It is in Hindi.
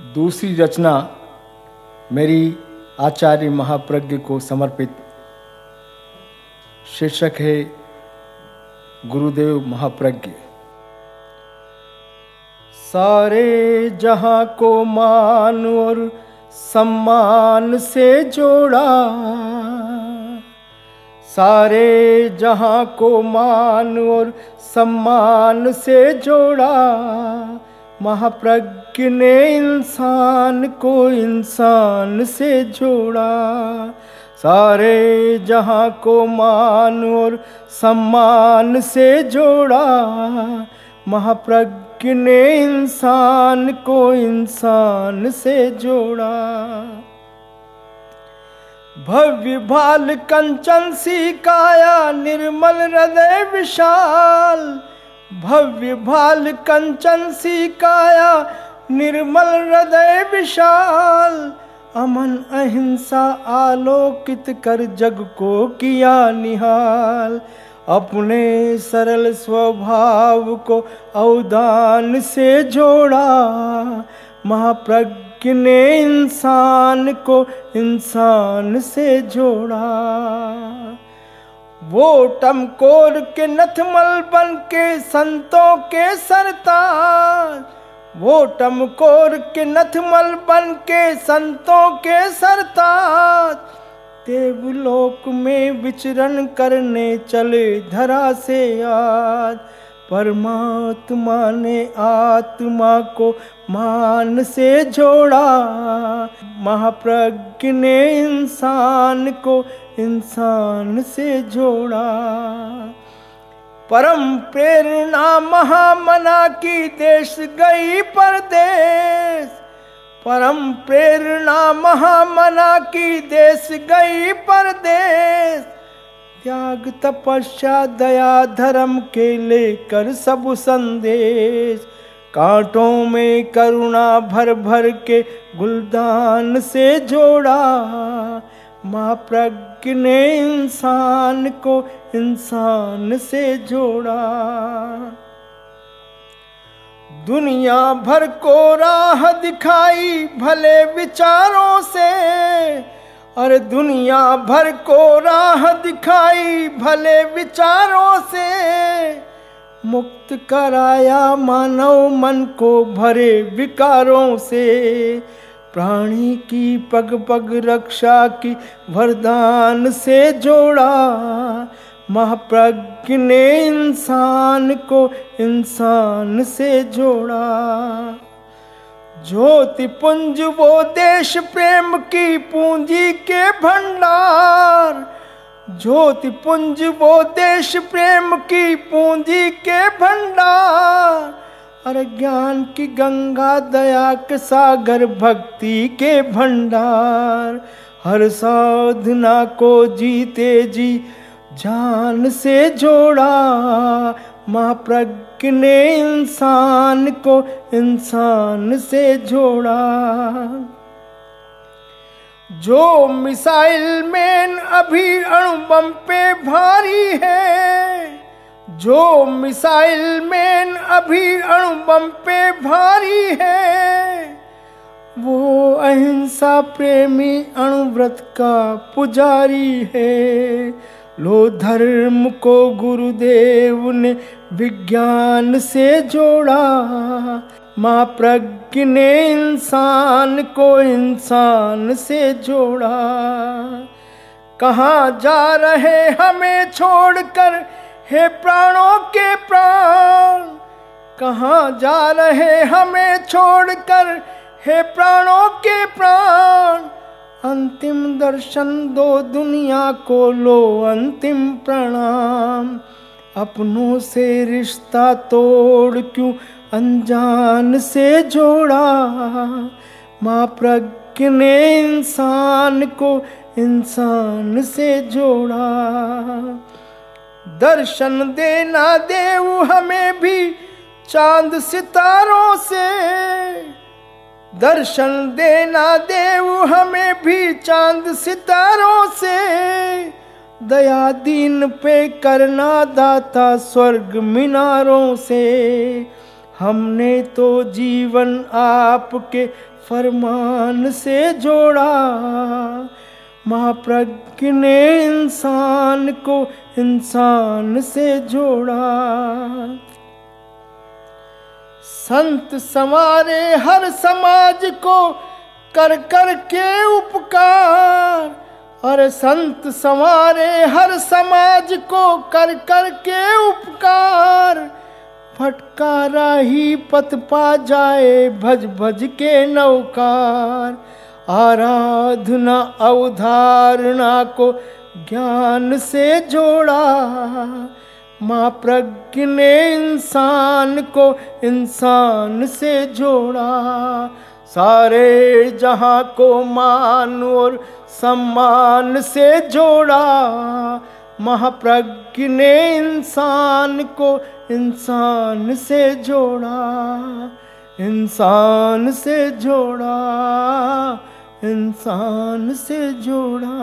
दूसरी रचना मेरी आचार्य महाप्रज्ञ को समर्पित। शीर्षक है, गुरुदेव महाप्रज्ञ। सारे जहाँ को मान और सम्मान से जोड़ा, सारे जहाँ को मान और सम्मान से जोड़ा महाप्रज्ञ ने इंसान को इंसान से जोड़ा। सारे जहाँ को मान और सम्मान से जोड़ा। महाप्रज्ञ ने इंसान को इंसान से जोड़ा। भव्य भाल कंचन सी काया निर्मल हृदय विशाल। भव्य भाल कंचन सी काया निर्मल हृदय विशाल। अमन अहिंसा आलोकित कर जग को किया निहाल। अपने सरल स्वभाव को अवदान से जोड़ा। महाप्रज्ञ ने इंसान को इंसान से जोड़ा। वो टमकोर के नथमल बन के संतों के सरताज। वो टमकोर के नथमल बन के संतों के सरताज। देवलोक में विचरण करने चले धरा से आज। परमात्मा ने आत्मा को मान से जोड़ा। महाप्रज्ञ ने इंसान को इंसान से जोड़ा। परम प्रेरणा महामना की देश गई परदेश। परम प्रेरणा महामना की देश गई परदेश। त्याग, तपस्या, दया, धर्म के लेकर सब संदेश। कांटों में करुणा भर भर के गुलदान से जोड़ा। माँ प्रज्ञ ने इंसान को इंसान से जोड़ा। दुनिया भर को राह दिखाई भले विचारों से। और दुनिया भर को राह दिखाई, भले विचारों से मुक्त कराया मानव मन को भरे विकारों से। प्राणी की पग पग रक्षा की वरदान से जोड़ा, महाप्रज्ञ ने इंसान को इंसान से जोड़ा। ज्योति पुंज वो देश प्रेम की पूंजी के भंडार। ज्योति पुंज वो देश प्रेम की पूंजी के भंडार। अरे ज्ञान की गंगा, दया के सागर, भक्ति के भंडार। हर साधना को जीते जी, जान से जोड़ा। महाप्रज्ञ ने इंसान को इंसान से जोड़ा। जो मिसाइल मैन अभी अणुबम पे भारी है, जो मिसाइल मैन अभी अणुबम पे भारी है, वो अहिंसा प्रेमी अणुव्रत का पुजारी है। लो धर्म को गुरुदेव ने विज्ञान से जोड़ा। माँ प्रज्ञ ने इंसान को इंसान से जोड़ा। कहाँ जा रहे हमें छोड़कर, हे प्राणों के प्राण? कहाँ जा रहे हमें छोड़कर, हे प्राणों के प्राण? अंतिम दर्शन दो दुनिया को लो अंतिम प्रणाम। अपनों से रिश्ता तोड़ क्यों अनजान से जोड़ा? माँ प्रज्ञ ने इंसान को इंसान से जोड़ा। दर्शन देना देव हमें भी चाँद सितारों से। दर्शन देना देव हमें भी चाँद सितारों से। दया दीन पे करना दाता स्वर्ग मीनारों से। हमने तो जीवन आपके फरमान से जोड़ा। महाप्रज्ञ ने इंसान को इंसान से जोड़ा। संत समारे हर समाज को कर कर के उपकार। और संत समारे हर समाज को कर कर के उपकार। फटकारा ही पथ पा जाए भज भज के नौकार। आराधना अवधारणा को ज्ञान से जोड़ा। माँ प्रज्ञ ने इंसान को इंसान से जोड़ा। सारे जहाँ को मान और सम्मान से जोड़ा। महाप्रज्ञ ने इंसान को इंसान से जोड़ा। इंसान से जोड़ा, इंसान से जोड़ा।